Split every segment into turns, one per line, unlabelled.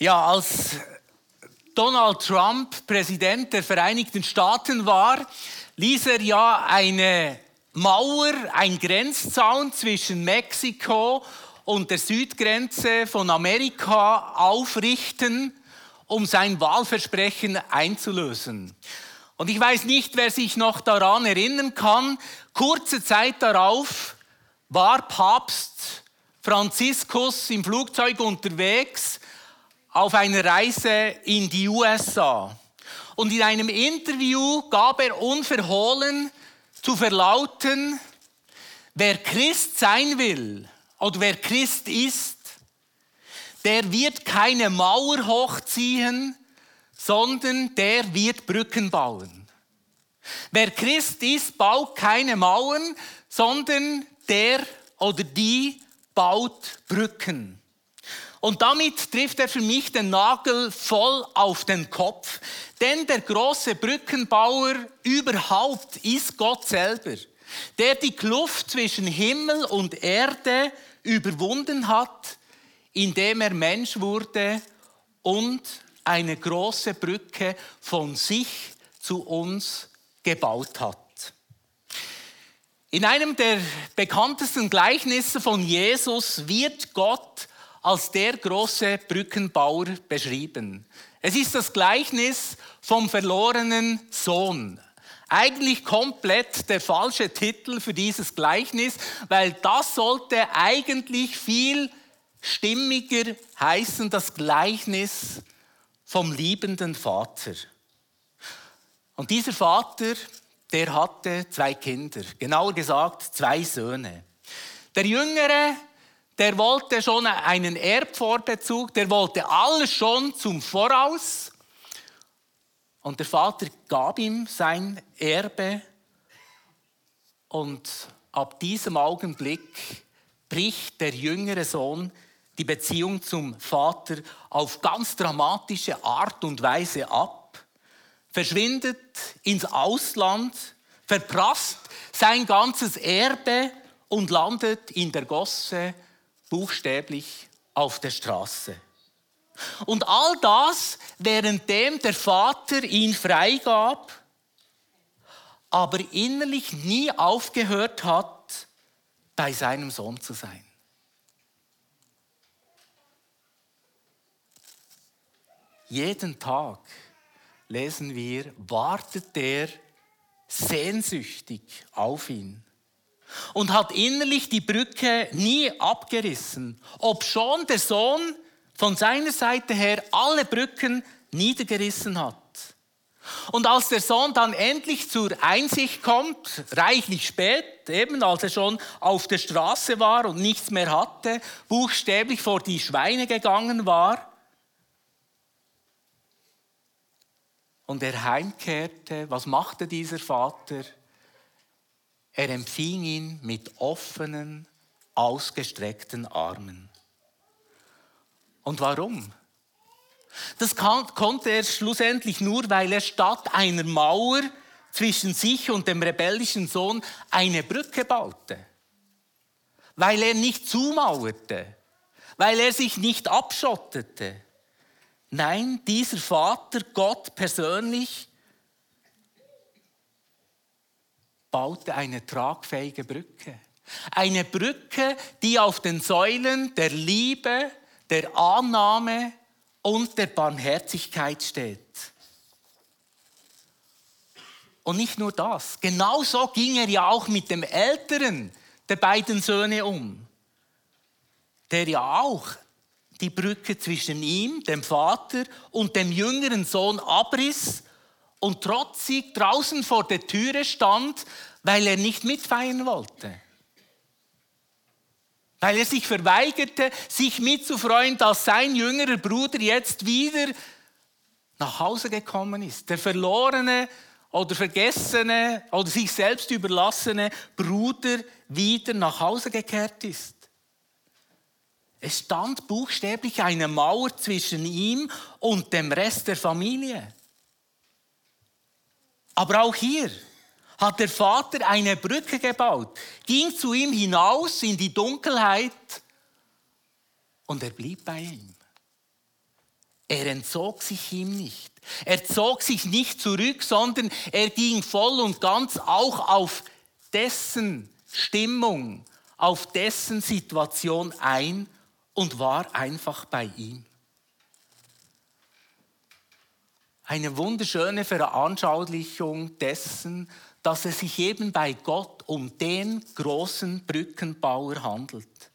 Ja, als Donald Trump Präsident der Vereinigten Staaten war, ließ er ja eine Mauer, ein Grenzzaun zwischen Mexiko und der Südgrenze von Amerika aufrichten, um sein Wahlversprechen einzulösen. Und ich weiß nicht, wer sich noch daran erinnern kann, kurze Zeit darauf war Papst Franziskus im Flugzeug unterwegs auf einer Reise in die USA. Und in einem Interview gab er unverhohlen zu verlauten, wer Christ sein will oder wer Christ ist, der wird keine Mauer hochziehen, sondern der wird Brücken bauen. Wer Christ ist, baut keine Mauern, sondern der oder die baut Brücken. Und damit trifft er für mich den Nagel voll auf den Kopf. Denn der große Brückenbauer überhaupt ist Gott selber, der die Kluft zwischen Himmel und Erde überwunden hat, indem er Mensch wurde und eine große Brücke von sich zu uns gebaut hat. In einem der bekanntesten Gleichnisse von Jesus wird Gott als der große Brückenbauer beschrieben. Es ist das Gleichnis vom verlorenen Sohn. Eigentlich komplett der falsche Titel für dieses Gleichnis, weil das sollte eigentlich viel stimmiger heißen, das Gleichnis vom liebenden Vater. Und dieser Vater, der hatte zwei Kinder, genauer gesagt zwei Söhne. Der Jüngere, der wollte schon einen Erbvorbezug, der wollte alles schon zum Voraus. Und der Vater gab ihm sein Erbe. Und ab diesem Augenblick bricht der jüngere Sohn die Beziehung zum Vater auf ganz dramatische Art und Weise ab, verschwindet ins Ausland, verprasst sein ganzes Erbe und landet in der Gosse buchstäblich auf der Straße. Und all das, währenddem der Vater ihn freigab, aber innerlich nie aufgehört hat, bei seinem Sohn zu sein. Jeden Tag lesen wir, wartet er sehnsüchtig auf ihn und hat innerlich die Brücke nie abgerissen, obschon der Sohn von seiner Seite her alle Brücken niedergerissen hat. Und als der Sohn dann endlich zur Einsicht kommt, reichlich spät, eben als er schon auf der Straße war und nichts mehr hatte, buchstäblich vor die Schweine gegangen war, und er heimkehrte, was machte dieser Vater? Er empfing ihn mit offenen, ausgestreckten Armen. Und warum? Das konnte er schlussendlich nur, weil er statt einer Mauer zwischen sich und dem rebellischen Sohn eine Brücke baute. Weil er nicht zumauerte, weil er sich nicht abschottete. Nein, dieser Vater, Gott persönlich, baute eine tragfähige Brücke. Eine Brücke, die auf den Säulen der Liebe, der Annahme und der Barmherzigkeit steht. Und nicht nur das, genauso ging er ja auch mit dem älteren der beiden Söhne um, der ja auch die Brücke zwischen ihm, dem Vater, und dem jüngeren Sohn abriss und trotzig draußen vor der Türe stand, weil er nicht mitfeiern wollte. Weil er sich verweigerte, sich mitzufreuen, dass sein jüngerer Bruder jetzt wieder nach Hause gekommen ist. Der verlorene oder vergessene oder sich selbst überlassene Bruder wieder nach Hause gekehrt ist. Es stand buchstäblich eine Mauer zwischen ihm und dem Rest der Familie. Aber auch hier hat der Vater eine Brücke gebaut, ging zu ihm hinaus in die Dunkelheit und er blieb bei ihm. er entzog sich ihm nicht. Er zog sich nicht zurück, sondern er ging voll und ganz auch auf dessen Stimmung, auf dessen Situation ein und war einfach bei ihm. Eine wunderschöne Veranschaulichung dessen, dass es sich eben bei Gott um den großen Brückenbauer handelt,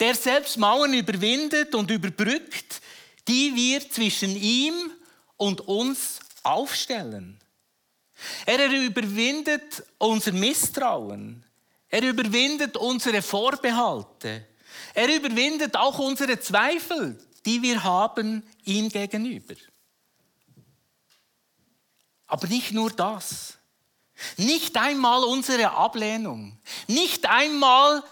der selbst Mauern überwindet und überbrückt, die wir zwischen ihm und uns aufstellen. Er überwindet unser Misstrauen. Er überwindet unsere Vorbehalte. Er überwindet auch unsere Zweifel, die wir haben ihm gegenüber. Aber nicht nur das. Nicht einmal unsere Ablehnung. Nicht einmal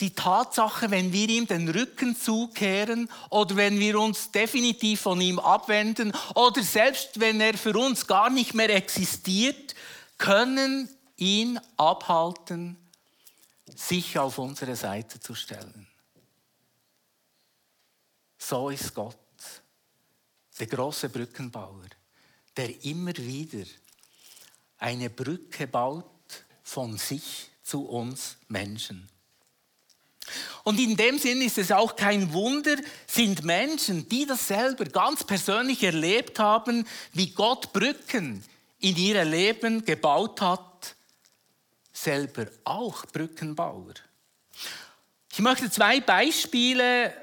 die Tatsache, wenn wir ihm den Rücken zukehren oder wenn wir uns definitiv von ihm abwenden oder selbst wenn er für uns gar nicht mehr existiert, können ihn abhalten, sich auf unsere Seite zu stellen. So ist Gott, der große Brückenbauer, der immer wieder eine Brücke baut von sich zu uns Menschen. Und in dem Sinn ist es auch kein Wunder, sind Menschen, die das selber ganz persönlich erlebt haben, wie Gott Brücken in ihr Leben gebaut hat, selber auch Brückenbauer. Ich möchte zwei Beispiele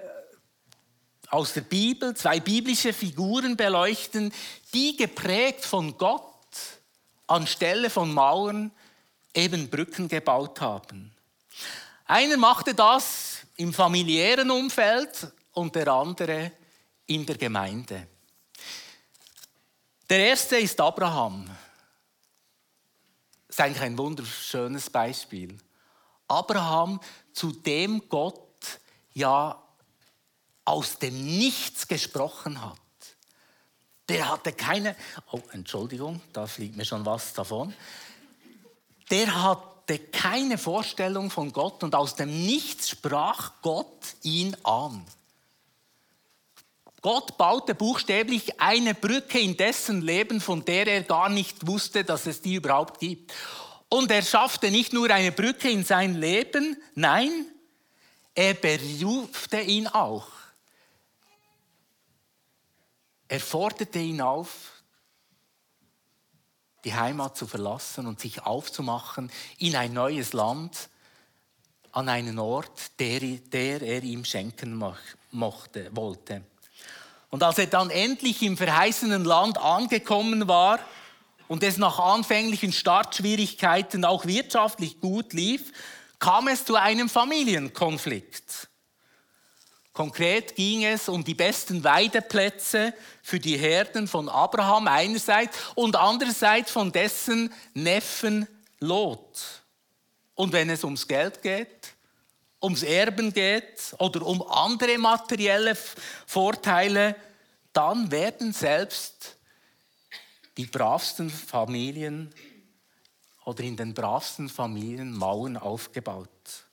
aus der Bibel, zwei biblische Figuren beleuchten, die geprägt von Gott anstelle von Mauern eben Brücken gebaut haben. Einer machte das im familiären Umfeld und der andere in der Gemeinde. Der erste ist Abraham. Das ist eigentlich ein wunderschönes Beispiel. Abraham, zu dem Gott ja aus dem Nichts gesprochen hat. Der hatte keine, oh Entschuldigung, da fliegt mir schon was davon. Der hat hatte keine Vorstellung von Gott und aus dem Nichts sprach Gott ihn an. Gott baute buchstäblich eine Brücke in dessen Leben, von der er gar nicht wusste, dass es die überhaupt gibt. Und er schaffte nicht nur eine Brücke in sein Leben, nein, er berufte ihn auch. Er forderte ihn auf, die Heimat zu verlassen und sich aufzumachen in ein neues Land, an einen Ort, der, der er ihm schenken mochte, wollte. Und als er dann endlich im verheißenen Land angekommen war und es nach anfänglichen Startschwierigkeiten auch wirtschaftlich gut lief, kam es zu einem Familienkonflikt. Konkret ging es um die besten Weideplätze für die Herden von Abraham einerseits und andererseits von dessen Neffen Lot. Und wenn es ums Geld geht, ums Erben geht oder um andere materielle Vorteile, dann werden selbst die bravsten Familien oder in den bravsten Familien Mauern aufgebaut.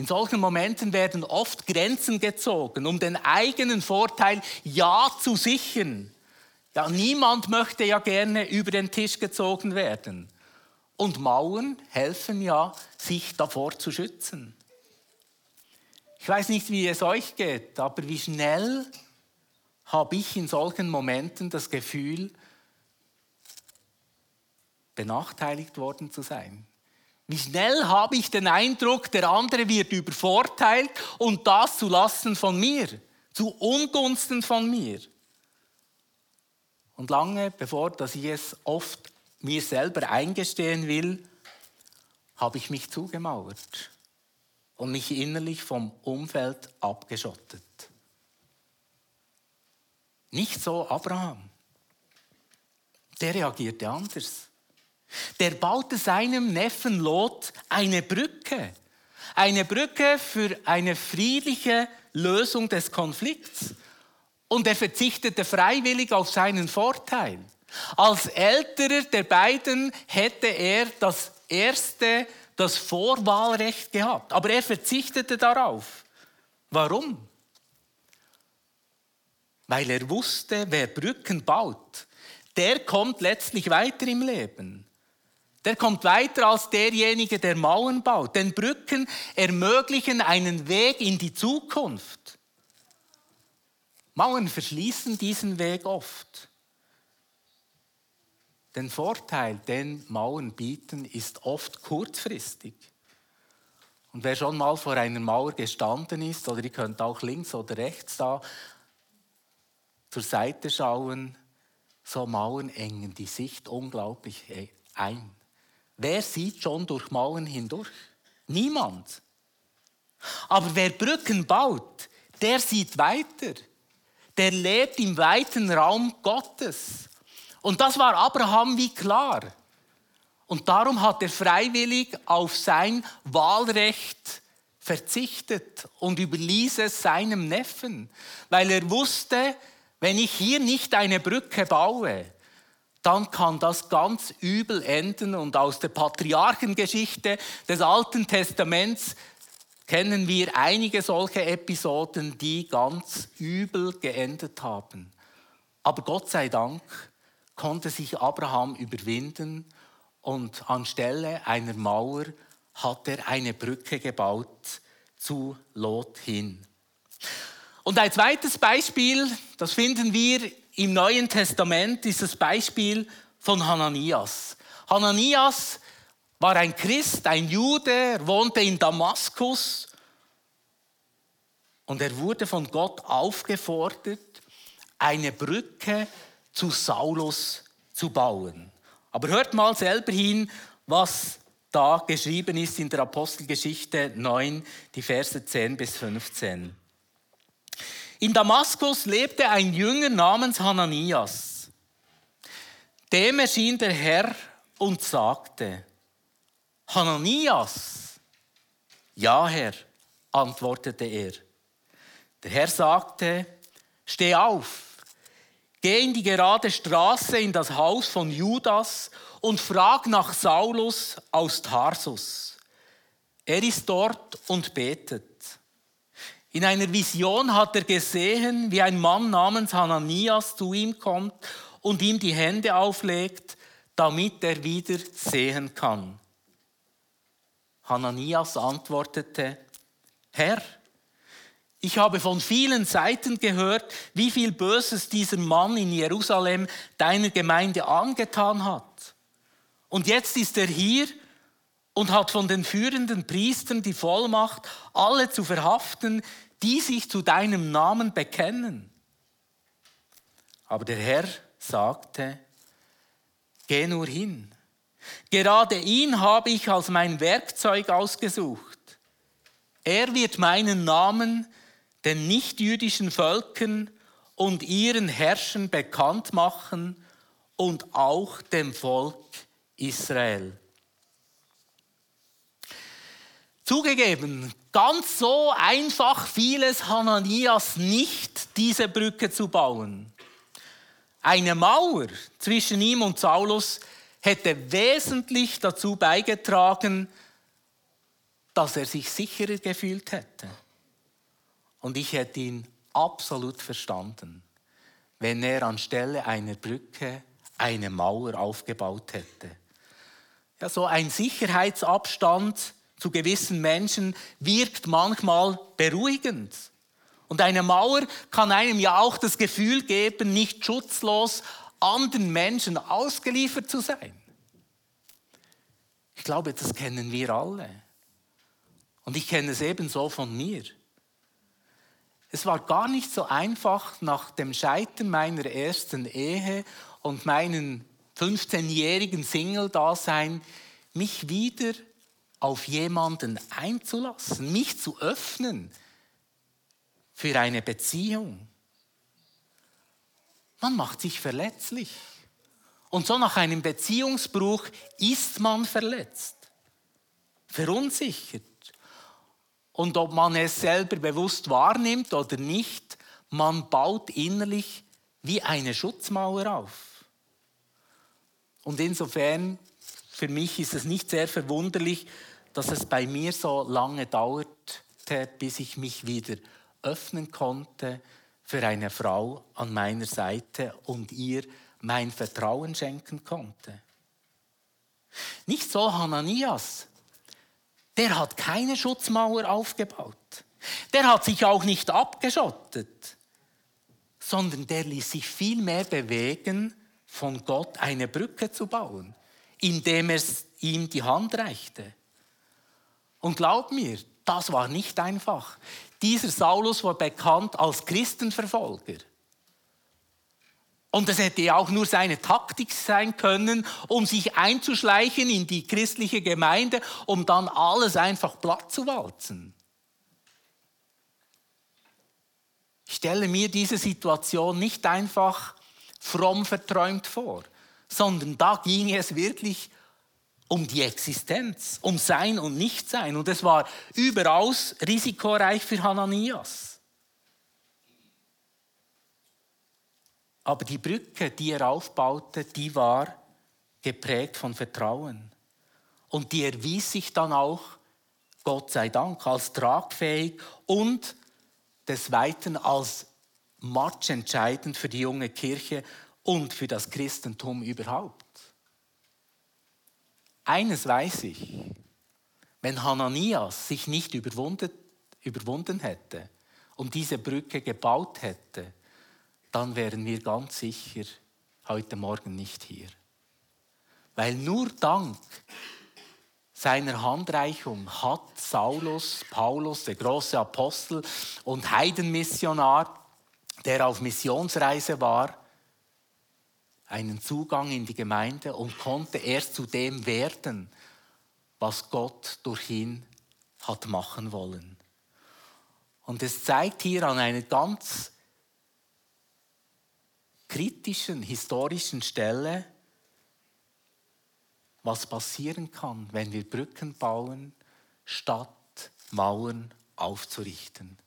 In solchen Momenten werden oft Grenzen gezogen, um den eigenen Vorteil ja zu sichern. Ja, niemand möchte ja gerne über den Tisch gezogen werden. Und Mauern helfen ja, sich davor zu schützen. Ich weiß nicht, wie es euch geht, aber wie schnell habe ich in solchen Momenten das Gefühl, benachteiligt worden zu sein. Wie schnell habe ich den Eindruck, der andere wird übervorteilt und das zu Lasten von mir, zu Ungunsten von mir. Und lange bevor dass ich es oft mir selber eingestehen will, habe ich mich zugemauert und mich innerlich vom Umfeld abgeschottet. Nicht so Abraham. Der reagierte anders. Der baute seinem Neffen Lot eine Brücke. Eine Brücke für eine friedliche Lösung des Konflikts. Und er verzichtete freiwillig auf seinen Vorteil. Als älterer der beiden hätte er das erste, das Vorwahlrecht gehabt. Aber er verzichtete darauf. Warum? weil er wusste, wer Brücken baut, der kommt letztlich weiter im Leben. Der kommt weiter als derjenige, der Mauern baut. Denn Brücken ermöglichen einen Weg in die Zukunft. Mauern verschließen diesen Weg oft. Den Vorteil, den Mauern bieten, ist oft kurzfristig. Und wer schon mal vor einer Mauer gestanden ist, oder ihr könnt auch links oder rechts da zur Seite schauen, so Mauern engen die Sicht unglaublich ein. Wer sieht schon durch Mauern hindurch? Niemand. Aber wer Brücken baut, der sieht weiter. Der lebt im weiten Raum Gottes. Und das war Abraham wie klar. Und darum hat er freiwillig auf sein Wahlrecht verzichtet und überließ es seinem Neffen, weil er wusste, wenn ich hier nicht eine Brücke baue, dann kann das ganz übel enden. Und aus der Patriarchengeschichte des Alten Testaments kennen wir einige solche Episoden, die ganz übel geendet haben. Aber Gott sei Dank konnte sich Abraham überwinden und anstelle einer Mauer hat er eine Brücke gebaut zu Lot hin. Und ein zweites Beispiel, das finden wir im Neuen Testament ist das Beispiel von Hananias. Hananias war ein Christ, ein Jude, er wohnte in Damaskus und er wurde von Gott aufgefordert, eine Brücke zu Saulus zu bauen. Aber hört mal selber hin, was da geschrieben ist in der Apostelgeschichte 9, die Verse 10 bis 15. In Damaskus lebte ein Jünger namens Hananias. Dem erschien der Herr und sagte, Hananias, ja Herr, antwortete er. Der Herr sagte, steh auf, geh in die gerade Straße in das Haus von Judas und frag nach Saulus aus Tarsus. Er ist dort und betet. In einer Vision hat er gesehen, wie ein Mann namens Hananias zu ihm kommt und ihm die Hände auflegt, damit er wieder sehen kann. Hananias antwortete, Herr, ich habe von vielen Seiten gehört, wie viel Böses dieser Mann in Jerusalem deiner Gemeinde angetan hat. Und jetzt ist er hier und hat von den führenden Priestern die Vollmacht, alle zu verhaften, die sich zu deinem Namen bekennen. Aber der Herr sagte, geh nur hin. Gerade ihn habe ich als mein Werkzeug ausgesucht. Er wird meinen Namen den nichtjüdischen Völkern und ihren Herrschern bekannt machen und auch dem Volk Israel. Zugegeben, ganz so einfach fiel es Hananias nicht, diese Brücke zu bauen. Eine Mauer zwischen ihm und Saulus hätte wesentlich dazu beigetragen, dass er sich sicherer gefühlt hätte. Und ich hätte ihn absolut verstanden, wenn er anstelle einer Brücke eine Mauer aufgebaut hätte. Ja, so ein Sicherheitsabstand zu gewissen Menschen wirkt manchmal beruhigend. Und eine Mauer kann einem ja auch das Gefühl geben, nicht schutzlos anderen Menschen ausgeliefert zu sein. Ich glaube, das kennen wir alle. Und ich kenne es ebenso von mir. Es war gar nicht so einfach, nach dem Scheitern meiner ersten Ehe und meinen 15-jährigen Single-Dasein, mich wieder auf jemanden einzulassen, mich zu öffnen für eine Beziehung. Man macht sich verletzlich. Und so nach einem Beziehungsbruch ist man verletzt, verunsichert. Und ob man es selber bewusst wahrnimmt oder nicht, man baut innerlich wie eine Schutzmauer auf. Und insofern, für mich ist es nicht sehr verwunderlich, dass es bei mir so lange dauerte, bis ich mich wieder öffnen konnte für eine Frau an meiner Seite und ihr mein Vertrauen schenken konnte. Nicht so Hananias. Der hat keine Schutzmauer aufgebaut. Der hat sich auch nicht abgeschottet, sondern der ließ sich vielmehr bewegen, von Gott eine Brücke zu bauen, indem er ihm die Hand reichte. Und glaub mir, das war nicht einfach. Dieser Saulus war bekannt als Christenverfolger. Und das hätte auch nur seine Taktik sein können, um sich einzuschleichen in die christliche Gemeinde, um dann alles einfach platt zu walzen. Ich stelle mir diese Situation nicht einfach fromm verträumt vor, sondern da ging es wirklich um die Existenz, um Sein und Nichtsein. Und es war überaus risikoreich für Hananias. Aber die Brücke, die er aufbaute, die war geprägt von Vertrauen. Und die erwies sich dann auch, Gott sei Dank, als tragfähig und des Weiteren als matchentscheidend für die junge Kirche und für das Christentum überhaupt. Eines weiß ich, wenn Hananias sich nicht überwunden, überwunden hätte und diese Brücke gebaut hätte, dann wären wir ganz sicher heute Morgen nicht hier. Weil nur dank seiner Handreichung hat Saulus, Paulus, der große Apostel und Heidenmissionar, der auf Missionsreise war, einen Zugang in die Gemeinde und konnte erst zu dem werden, was Gott durch ihn hat machen wollen. Und es zeigt hier an einer ganz kritischen, historischen Stelle, was passieren kann, wenn wir Brücken bauen, statt Mauern aufzurichten.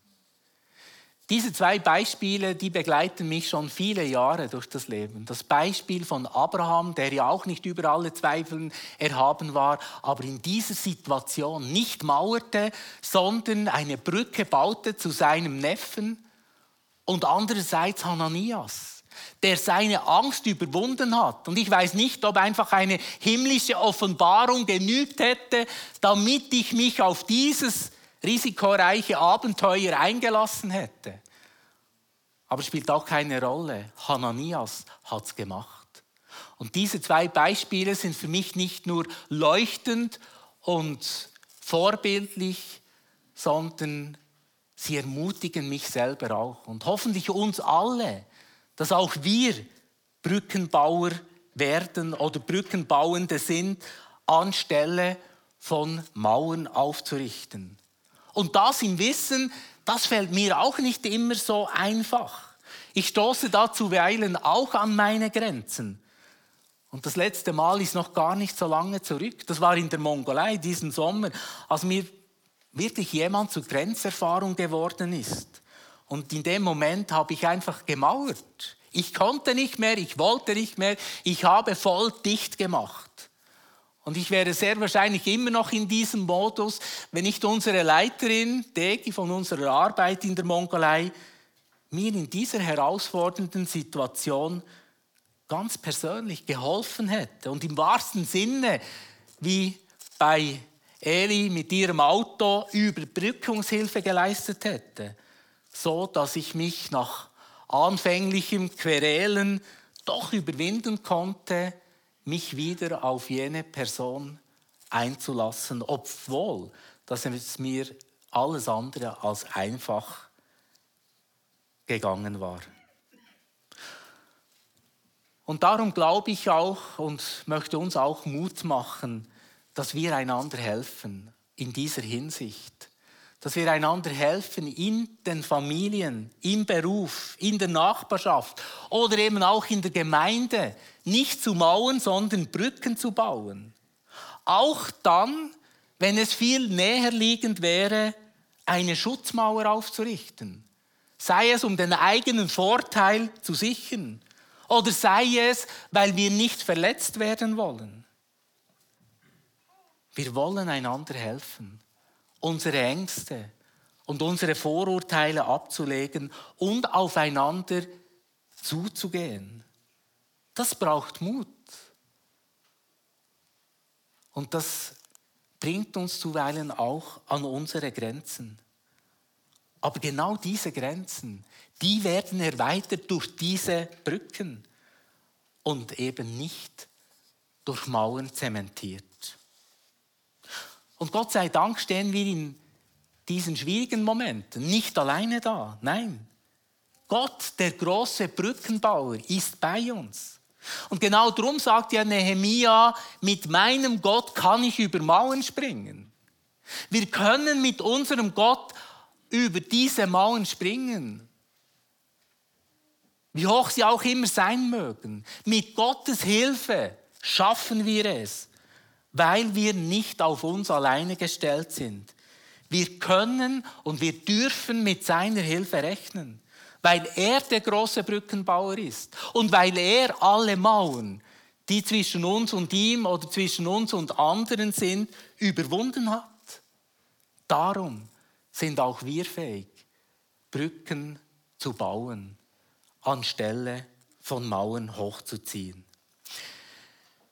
Diese zwei Beispiele, die begleiten mich schon viele Jahre durch das Leben. Das Beispiel von Abraham, der ja auch nicht über alle Zweifel erhaben war, aber in dieser Situation nicht mauerte, sondern eine Brücke baute zu seinem Neffen. Und andererseits Hananias, der seine Angst überwunden hat. Und ich weiß nicht, ob einfach eine himmlische Offenbarung genügt hätte, damit ich mich auf dieses risikoreiche Abenteuer eingelassen hätte. Aber spielt auch keine Rolle. Hananias hat es gemacht. Und diese zwei Beispiele sind für mich nicht nur leuchtend und vorbildlich, sondern sie ermutigen mich selber auch und hoffentlich uns alle, dass auch wir Brückenbauer werden oder Brückenbauende sind, anstelle von Mauern aufzurichten. Und das im Wissen, das fällt mir auch nicht immer so einfach. Ich stoße da zuweilen auch an meine Grenzen. Und das letzte Mal ist noch gar nicht so lange zurück. Das war in der Mongolei diesen Sommer, als mir wirklich jemand zur Grenzerfahrung geworden ist. Und in dem Moment habe ich einfach gemauert. Ich konnte nicht mehr, ich wollte nicht mehr, ich habe voll dicht gemacht. Und ich wäre sehr wahrscheinlich immer noch in diesem Modus, wenn nicht unsere Leiterin, Degi von unserer Arbeit in der Mongolei, mir in dieser herausfordernden Situation ganz persönlich geholfen hätte. Und im wahrsten Sinne, wie bei Eli mit ihrem Auto Überbrückungshilfe geleistet hätte, so dass ich mich nach anfänglichem Querelen doch überwinden konnte, mich wieder auf jene Person einzulassen, obwohl dass es mir alles andere als einfach gegangen war. Und darum glaube ich auch und möchte uns auch Mut machen, dass wir einander helfen in dieser Hinsicht. Dass wir einander helfen in den Familien, im Beruf, in der Nachbarschaft oder eben auch in der Gemeinde, nicht zu mauern, sondern Brücken zu bauen. Auch dann, wenn es viel näher liegend wäre, eine Schutzmauer aufzurichten. Sei es, um den eigenen Vorteil zu sichern oder sei es, weil wir nicht verletzt werden wollen. Wir wollen einander helfen, unsere Ängste, und unsere Vorurteile abzulegen und aufeinander zuzugehen. Das braucht Mut. Und das bringt uns zuweilen auch an unsere Grenzen. Aber genau diese Grenzen, die werden erweitert durch diese Brücken und eben nicht durch Mauern zementiert. Und Gott sei Dank stehen wir in diesen schwierigen Momenten nicht alleine da. Nein, Gott, der große Brückenbauer, ist bei uns. Und genau darum sagt ja Nehemia, mit meinem Gott kann ich über Mauern springen. Wir können mit unserem Gott über diese Mauern springen. Wie hoch sie auch immer sein mögen. Mit Gottes Hilfe schaffen wir es, weil wir nicht auf uns alleine gestellt sind. Wir können und wir dürfen mit seiner Hilfe rechnen, weil er der große Brückenbauer ist und weil er alle Mauern, die zwischen uns und ihm oder zwischen uns und anderen sind, überwunden hat. Darum sind auch wir fähig, Brücken zu bauen, anstelle von Mauern hochzuziehen.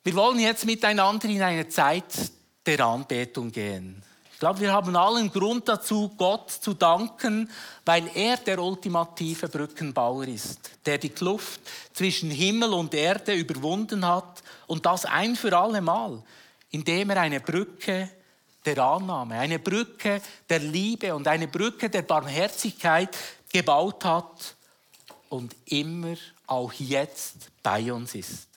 Wir wollen jetzt miteinander in eine Zeit der Anbetung gehen. Ich glaube, wir haben allen Grund dazu, Gott zu danken, weil er der ultimative Brückenbauer ist, der die Kluft zwischen Himmel und Erde überwunden hat und das ein für alle Mal, indem er eine Brücke der Annahme, eine Brücke der Liebe und eine Brücke der Barmherzigkeit gebaut hat und immer auch jetzt bei uns ist.